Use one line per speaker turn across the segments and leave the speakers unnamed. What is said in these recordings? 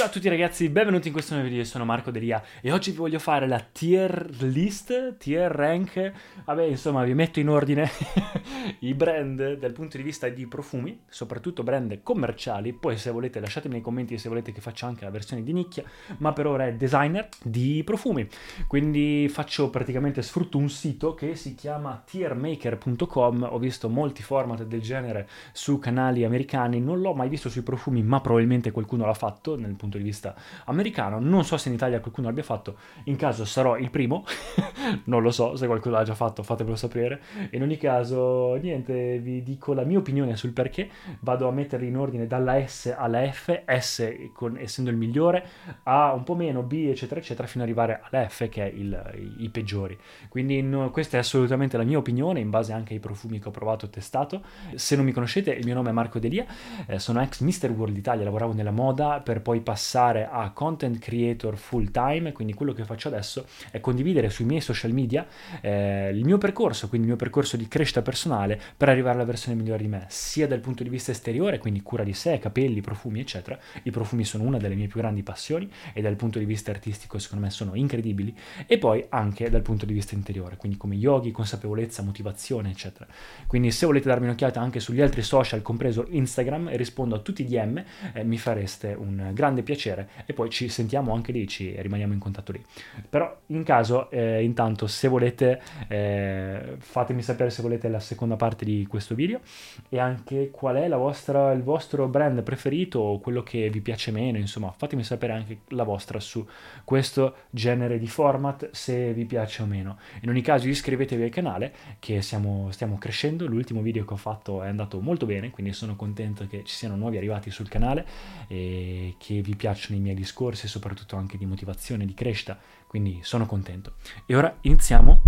Ciao a tutti ragazzi, benvenuti in questo nuovo video, sono Marco Delia e oggi vi voglio fare la tier list, tier rank, vabbè insomma vi metto in ordine i brand dal punto di vista di profumi, soprattutto brand commerciali, poi se volete lasciatemi nei commenti se volete che faccia anche la versione di nicchia, ma per ora è designer di profumi, quindi faccio praticamente, sfrutto un sito che si chiama tiermaker.com, ho visto molti format del genere su canali americani, non l'ho mai visto sui profumi ma probabilmente qualcuno l'ha fatto nel punto di vista americano. Non so se in Italia qualcuno l'abbia fatto, in caso sarò il primo, non lo so se qualcuno l'ha già fatto, fatemelo sapere. In ogni caso, niente, vi dico la mia opinione sul perché. Vado a metterli in ordine dalla S alla F, S con, essendo il migliore, A un po' meno, B eccetera eccetera, fino ad arrivare alla F che è il, i, i, peggiori. Quindi no, questa è assolutamente la mia opinione, in base anche ai profumi che ho provato e testato. Se non mi conoscete, il mio nome è Marco Delia, eh, sono ex Mr. World Italia, lavoravo nella moda per poi passare a content creator full time, quindi quello che faccio adesso è condividere sui miei social media eh, il mio percorso, quindi il mio percorso di crescita personale per arrivare alla versione migliore di me, sia dal punto di vista esteriore, quindi cura di sé, capelli, profumi, eccetera. I profumi sono una delle mie più grandi passioni e dal punto di vista artistico secondo me sono incredibili e poi anche dal punto di vista interiore, quindi come yogi, consapevolezza, motivazione, eccetera. Quindi se volete darmi un'occhiata anche sugli altri social, compreso Instagram, rispondo a tutti i DM, eh, mi fareste un grande grande piacere e poi ci sentiamo anche lì, ci rimaniamo in contatto lì. Però in caso, eh, intanto, se volete, eh, fatemi sapere se volete la seconda parte di questo video e anche qual è vostra, il vostro brand preferito o quello che vi piace meno, insomma, fatemi sapere anche la vostra su questo genere di format, se vi piace o meno. In ogni caso iscrivetevi al canale che siamo, stiamo crescendo, l'ultimo video che ho fatto è andato molto bene, quindi sono contento che ci siano nuovi arrivati sul canale e che vi vi piacciono i miei discorsi, soprattutto anche di motivazione, di crescita, quindi sono contento. E ora iniziamo,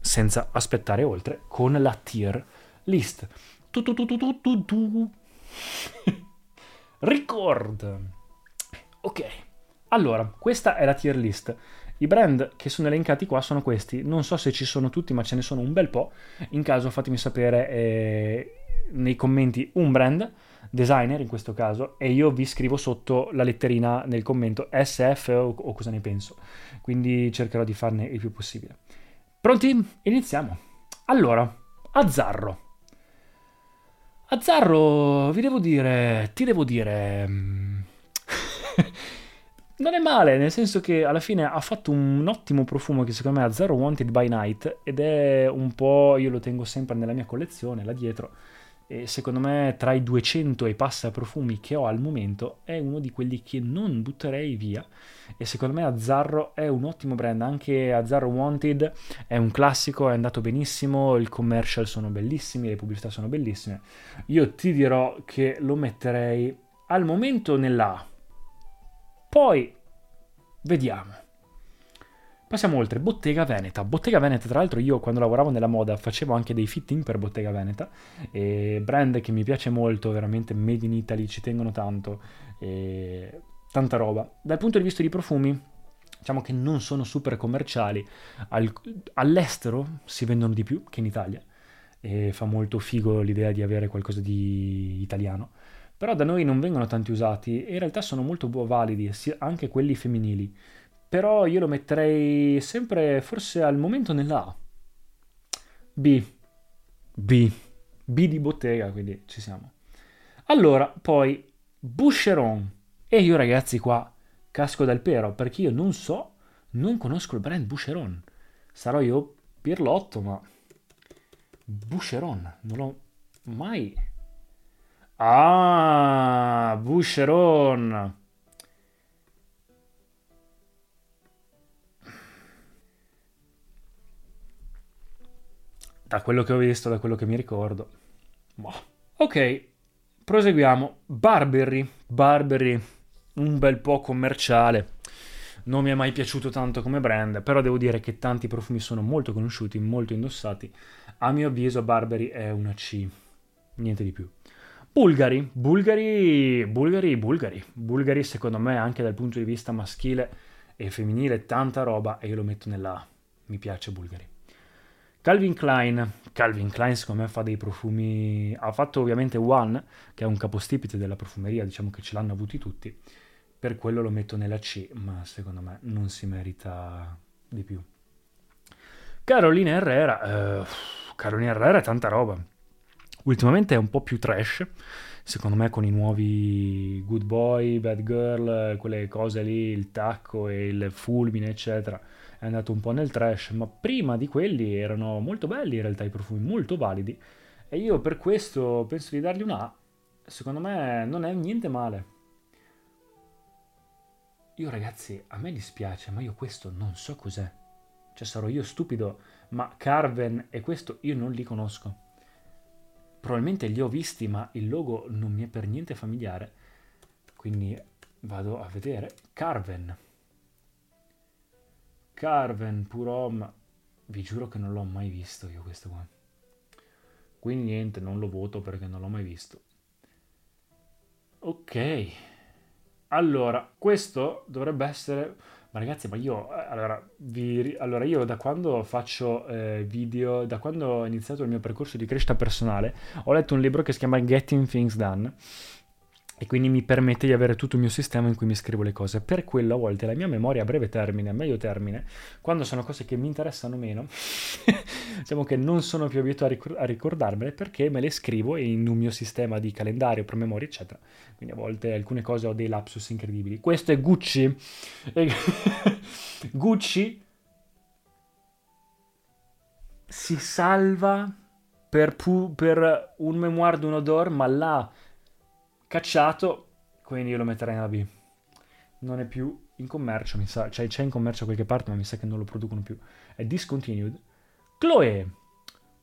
senza aspettare oltre, con la tier list. Tu, tu, tu, Record! Ok, allora, questa è la tier list. I brand che sono elencati qua sono questi, non so se ci sono tutti, ma ce ne sono un bel po'. In caso fatemi sapere eh, nei commenti un brand designer in questo caso e io vi scrivo sotto la letterina nel commento SF o, o cosa ne penso. Quindi cercherò di farne il più possibile. Pronti? Iniziamo. Allora, Azzarro. Azzarro, vi devo dire, ti devo dire... Mm, non è male, nel senso che alla fine ha fatto un ottimo profumo che secondo me è Azzarro Wanted by Night ed è un po', io lo tengo sempre nella mia collezione, là dietro, e secondo me tra i 200 e passa profumi che ho al momento è uno di quelli che non butterei via. E secondo me Azzarro è un ottimo brand anche Azzarro Wanted è un classico è andato benissimo il commercial sono bellissimi le pubblicità sono bellissime. Io ti dirò che lo metterei al momento nella poi vediamo Passiamo oltre, Bottega Veneta. Bottega Veneta, tra l'altro io quando lavoravo nella moda facevo anche dei fitting per Bottega Veneta, e brand che mi piace molto, veramente made in Italy, ci tengono tanto, tanta roba. Dal punto di vista di profumi, diciamo che non sono super commerciali, Al, all'estero si vendono di più che in Italia, e fa molto figo l'idea di avere qualcosa di italiano però da noi non vengono tanti usati e in realtà sono molto validi, anche quelli femminili però io lo metterei sempre forse al momento nella A. B. B. B di bottega, quindi ci siamo. Allora, poi Boucheron. E io ragazzi qua casco dal pero perché io non so, non conosco il brand Boucheron. Sarò io pirlotto, ma Boucheron, non l'ho mai... Ah, Boucheron. Da quello che ho visto, da quello che mi ricordo. Boh. Ok, proseguiamo. Barberry, Barberry, un bel po' commerciale. Non mi è mai piaciuto tanto come brand, però devo dire che tanti profumi sono molto conosciuti, molto indossati. A mio avviso Barberry è una C, niente di più. Bulgari, Bulgari, Bulgari, Bulgari. Bulgari secondo me anche dal punto di vista maschile e femminile tanta roba e io lo metto nella A. Mi piace Bulgari. Calvin Klein, Calvin Klein secondo me fa dei profumi, ha fatto ovviamente One, che è un capostipite della profumeria, diciamo che ce l'hanno avuti tutti, per quello lo metto nella C, ma secondo me non si merita di più. Carolina Herrera, uh, Carolina Herrera è tanta roba, ultimamente è un po' più trash, secondo me con i nuovi Good Boy, Bad Girl, quelle cose lì, il tacco e il fulmine, eccetera è andato un po' nel trash, ma prima di quelli erano molto belli in realtà i profumi, molto validi. E io per questo penso di dargli una A. Secondo me non è niente male. Io ragazzi, a me dispiace, ma io questo non so cos'è. Cioè sarò io stupido, ma Carven e questo io non li conosco. Probabilmente li ho visti, ma il logo non mi è per niente familiare. Quindi vado a vedere. Carven. Carven, Purom, vi giuro che non l'ho mai visto io questo qua. Quindi niente, non lo voto perché non l'ho mai visto. Ok. Allora, questo dovrebbe essere... Ma ragazzi, ma io... Eh, allora, vi, allora io da quando faccio eh, video, da quando ho iniziato il mio percorso di crescita personale, ho letto un libro che si chiama Getting Things Done e quindi mi permette di avere tutto il mio sistema in cui mi scrivo le cose. Per quello a volte la mia memoria a breve termine, a medio termine, quando sono cose che mi interessano meno, diciamo che non sono più abituato a ricordarmele perché me le scrivo in un mio sistema di calendario, promemoria, eccetera. Quindi a volte alcune cose ho dei lapsus incredibili. Questo è Gucci. Gucci si salva per, pu- per un memoir d'un odor, ma là cacciato, quindi io lo metterei nella B. Non è più in commercio, mi sa, cioè c'è in commercio qualche parte, ma mi sa che non lo producono più. È discontinued. Chloe,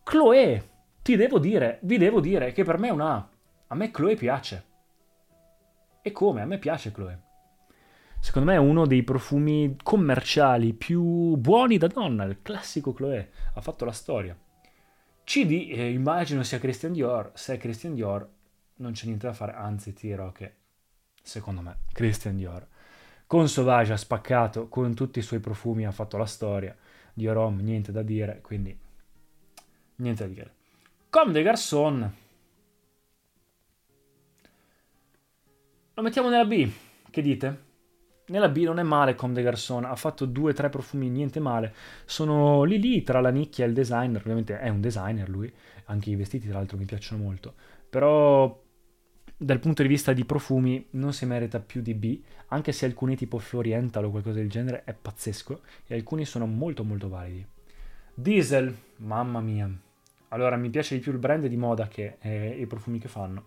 Chloe, ti devo dire, vi devo dire che per me è una A. A me Chloe piace. E come? A me piace Chloe. Secondo me è uno dei profumi commerciali più buoni da donna, il classico Chloe. Ha fatto la storia. CD, eh, immagino sia Christian Dior. Se è Christian Dior, non c'è niente da fare, anzi ti dirò che, secondo me, Christian Dior, con Sauvage ha spaccato, con tutti i suoi profumi ha fatto la storia, Dior Homme niente da dire, quindi niente da dire. Comme des Garçons, lo mettiamo nella B, che dite? Nella B non è male Comme des Garçons, ha fatto due o tre profumi niente male, sono lì lì tra la nicchia e il designer, ovviamente è un designer lui, anche i vestiti tra l'altro mi piacciono molto, però dal punto di vista di profumi non si merita più di B, anche se alcuni tipo Floriental o qualcosa del genere è pazzesco e alcuni sono molto molto validi. Diesel, mamma mia. Allora mi piace di più il brand di moda che eh, i profumi che fanno.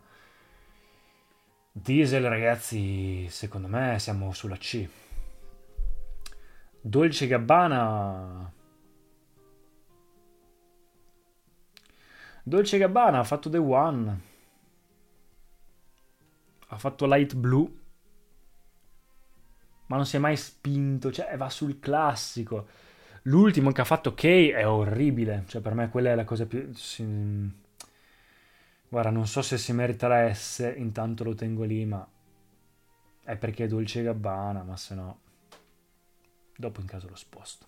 Diesel ragazzi, secondo me siamo sulla C. Dolce Gabbana Dolce Gabbana ha fatto The One ha fatto light blue, ma non si è mai spinto, cioè va sul classico. L'ultimo che ha fatto Kay è orribile, cioè per me quella è la cosa più... Si... Guarda, non so se si merita la S, intanto lo tengo lì, ma è perché è Dolce Gabbana, ma se no... Dopo in caso lo sposto.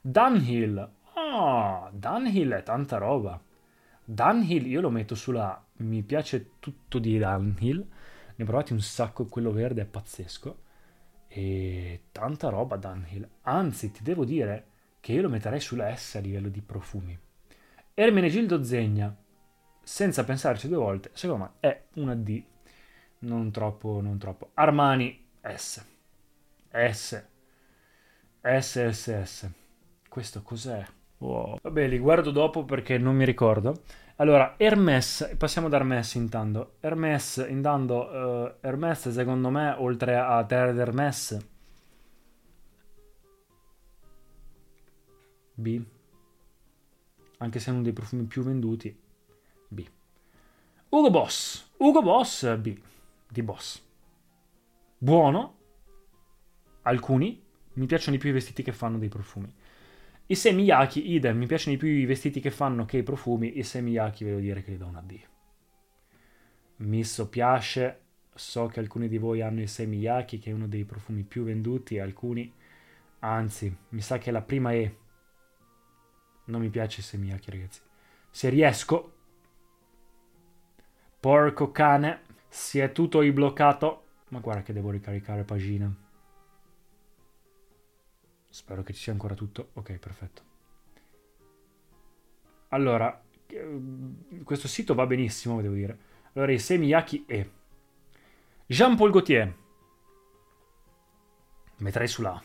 Dunhill. Ah, oh, Dunhill è tanta roba. Dunhill io lo metto sulla... Mi piace tutto di Dunhill ne ho provati un sacco, quello verde è pazzesco. E tanta roba Dunhill. Anzi, ti devo dire che io lo metterei sulla S a livello di profumi. Ermenegildo Zegna, senza pensarci due volte, secondo me è una D. Non troppo, non troppo. Armani S. S. S, S. Questo cos'è? Wow. Vabbè, li guardo dopo perché non mi ricordo. Allora, Hermes, passiamo da Hermes intanto. Hermes, intanto, uh, Hermes secondo me, oltre a Terre d'Hermes, B, anche se è uno dei profumi più venduti, B. Ugo Boss, Ugo Boss B, di Boss. Buono, alcuni, mi piacciono di più i vestiti che fanno dei profumi. I Semiyaki, idem, mi piacciono di più i vestiti che fanno che i profumi, i Semiyaki devo dire che gli do una D. Misso piace, so che alcuni di voi hanno il Semiyaki che è uno dei profumi più venduti, alcuni, anzi, mi sa che la prima è... Non mi piace il Semiyaki ragazzi. Se riesco, porco cane, si è tutto bloccato, ma guarda che devo ricaricare pagina. Spero che ci sia ancora tutto. Ok, perfetto. Allora, questo sito va benissimo, devo dire. Allora, i Semiyaki e Jean-Paul Gaultier. Metterei sulla A,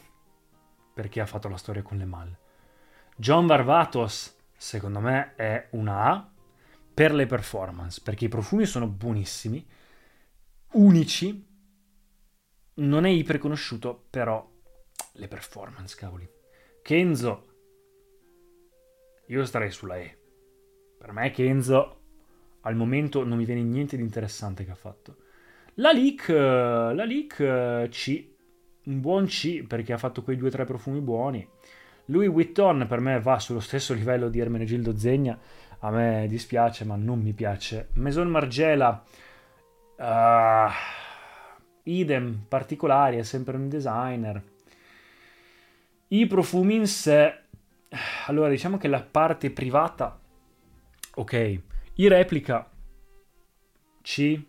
perché ha fatto la storia con le Mal. John Varvatos, secondo me, è una A per le performance, perché i profumi sono buonissimi, unici, non è iper conosciuto, però le performance, cavoli. Kenzo. Io starei sulla E. Per me Kenzo al momento non mi viene niente di interessante che ha fatto. La leak, la leak C, un buon C perché ha fatto quei due o tre profumi buoni. Louis Vuitton per me va sullo stesso livello di Ermenegildo Zegna, a me dispiace ma non mi piace. Maison Margiela, uh, idem, particolari, è sempre un designer. I profumi in sé, allora diciamo che la parte privata, ok, i replica C,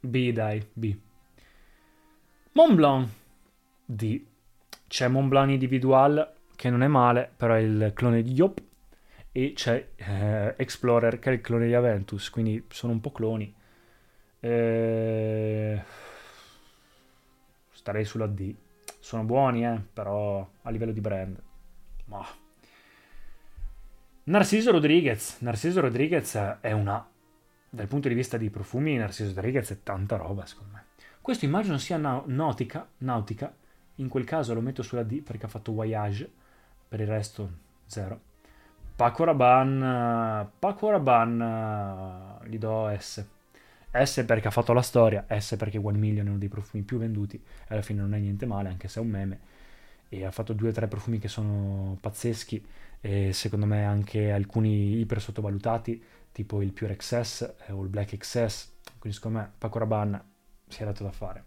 B dai, B. Montblanc D. C'è Montblanc individual che non è male, però è il clone di Yop e c'è eh, Explorer che è il clone di Aventus, quindi sono un po' cloni. Eh starei sulla D. Sono buoni, eh, però a livello di brand. Ma... Narciso Rodriguez. Narciso Rodriguez è una... Dal punto di vista dei profumi, Narciso Rodriguez è tanta roba, secondo me. Questo immagino sia na- nautica, nautica. In quel caso lo metto sulla D perché ha fatto Voyage. Per il resto, zero. Paco Rabanne... Paco Rabanne... Gli do S S perché ha fatto la storia, S perché One Million è uno dei profumi più venduti, alla fine non è niente male, anche se è un meme. E ha fatto due o tre profumi che sono pazzeschi, e secondo me anche alcuni iper sottovalutati, tipo il Pure XS eh, o il Black XS. Quindi secondo me Paco Rabanne si è dato da fare.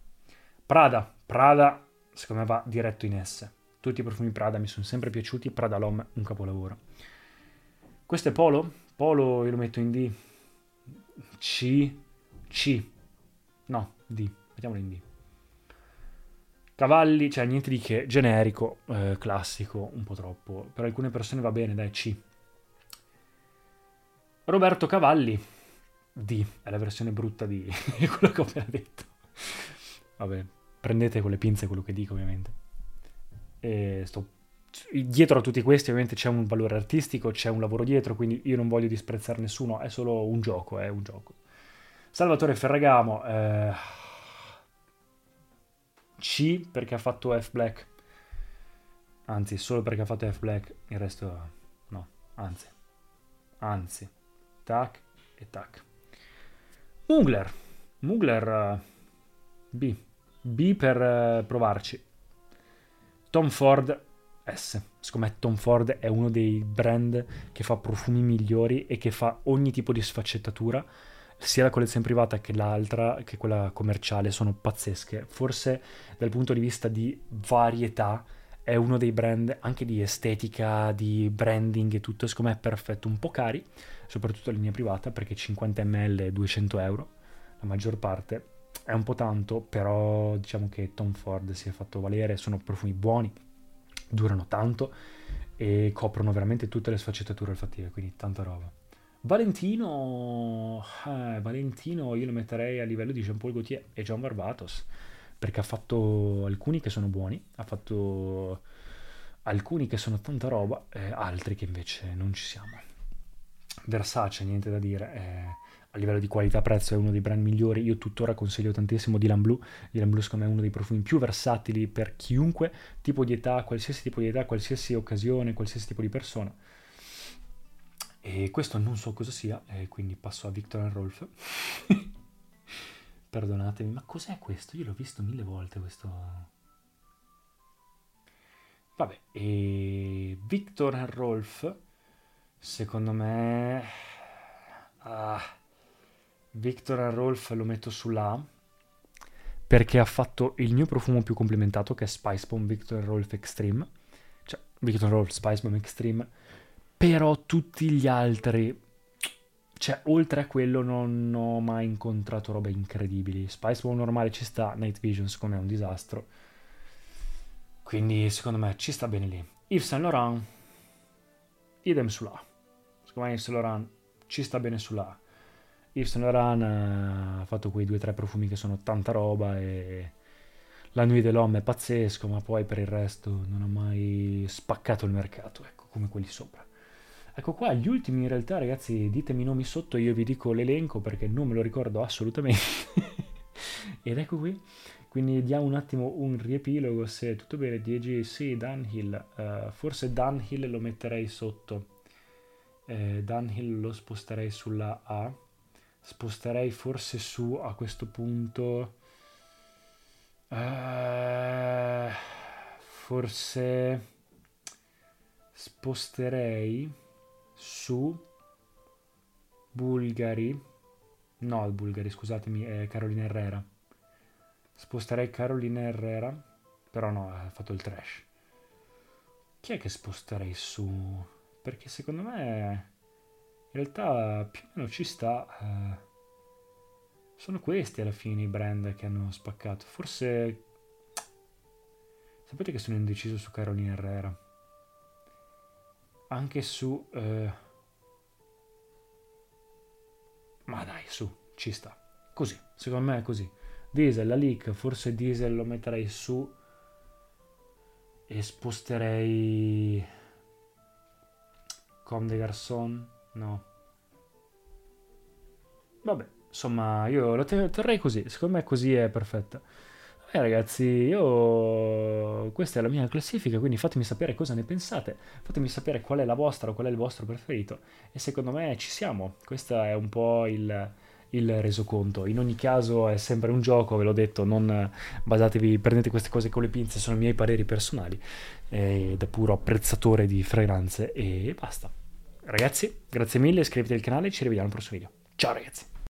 Prada, Prada secondo me va diretto in S. Tutti i profumi Prada mi sono sempre piaciuti, Prada L'Homme un capolavoro. Questo è Polo, Polo io lo metto in D. C, c. No, D. Mettiamolo in D. Cavalli, cioè niente di che, generico, eh, classico, un po' troppo. Per alcune persone va bene, dai, C. Roberto Cavalli, D. È la versione brutta di quello che ho appena detto. Vabbè, prendete con le pinze quello che dico, ovviamente. E sto... Dietro a tutti questi ovviamente c'è un valore artistico, c'è un lavoro dietro, quindi io non voglio disprezzare nessuno, è solo un gioco, è un gioco. Salvatore Ferragamo, eh, C perché ha fatto F Black. Anzi, solo perché ha fatto F Black, il resto no, anzi. Anzi, tac e tac. Mugler, Mugler uh, B. B per uh, provarci. Tom Ford S. Secondo me Tom Ford è uno dei brand che fa profumi migliori e che fa ogni tipo di sfaccettatura sia la collezione privata che l'altra, che quella commerciale, sono pazzesche. Forse dal punto di vista di varietà è uno dei brand anche di estetica, di branding e tutto, secondo me è perfetto, un po' cari, soprattutto in linea privata, perché 50 ml è 200 euro, la maggior parte. È un po' tanto, però diciamo che Tom Ford si è fatto valere, sono profumi buoni, durano tanto e coprono veramente tutte le sfaccettature olfattive, quindi tanta roba. Valentino, eh, Valentino io lo metterei a livello di Jean-Paul Gaultier e John Barbatos, perché ha fatto alcuni che sono buoni, ha fatto alcuni che sono tanta roba, e altri che invece non ci siamo. Versace, niente da dire, eh, a livello di qualità-prezzo è uno dei brand migliori, io tuttora consiglio tantissimo Dylan Blue, Dylan Blue secondo me è uno dei profumi più versatili per chiunque tipo di età, qualsiasi tipo di età, qualsiasi occasione, qualsiasi tipo di persona E questo non so cosa sia, e quindi passo a Victor and Rolf. Perdonatemi, ma cos'è questo? Io l'ho visto mille volte questo. Vabbè, e Victor and Rolf, secondo me... Ah, Victor and Rolf lo metto sulla perché ha fatto il mio profumo più complimentato che è Spice Bomb Victor and Rolf Extreme. Cioè, Victor and Rolf Spice Bomb Extreme. Però tutti gli altri cioè, oltre a quello non ho mai incontrato robe incredibili. Spice Bomb normale ci sta, Night Vision secondo me è un disastro. Quindi secondo me ci sta bene lì. Yves Saint Laurent, idem sulla. Secondo me Yves Saint Laurent ci sta bene sulla. Yves Saint Laurent eh, ha fatto quei due o tre profumi che sono tanta roba e la Nuit de l'Homme è pazzesco, ma poi per il resto non ha mai spaccato il mercato, ecco, come quelli sopra. Ecco qua, gli ultimi in realtà, ragazzi, ditemi i nomi sotto, io vi dico l'elenco perché non me lo ricordo assolutamente. Ed ecco qui, quindi diamo un attimo un riepilogo, se tutto bene, 10, sì, Dunhill, uh, forse Dunhill lo metterei sotto, eh, Dunhill lo sposterei sulla A, sposterei forse su a questo punto, uh, forse sposterei su Bulgari, no Bulgari scusatemi, è Carolina Herrera. Sposterei Carolina Herrera, però no, ha fatto il trash. Chi è che sposterei su? Perché secondo me in realtà più o meno ci sta. Eh, sono questi alla fine i brand che hanno spaccato. Forse... Sapete che sono indeciso su Carolina Herrera anche su... Eh... Ma dai, su, ci sta. Così, secondo me è così. Diesel, la leak, forse diesel lo metterei su e sposterei... Comme des Garçons? No. Vabbè, insomma, io lo terrei così. Secondo me così è perfetta. Eh ragazzi, io questa è la mia classifica, quindi fatemi sapere cosa ne pensate, fatemi sapere qual è la vostra o qual è il vostro preferito e secondo me ci siamo, questo è un po' il, il resoconto. In ogni caso è sempre un gioco, ve l'ho detto, non basatevi, prendete queste cose con le pinze, sono i miei pareri personali, eh, da puro apprezzatore di fragranze e basta. Ragazzi, grazie mille, iscrivetevi al canale e ci rivediamo al prossimo video. Ciao ragazzi!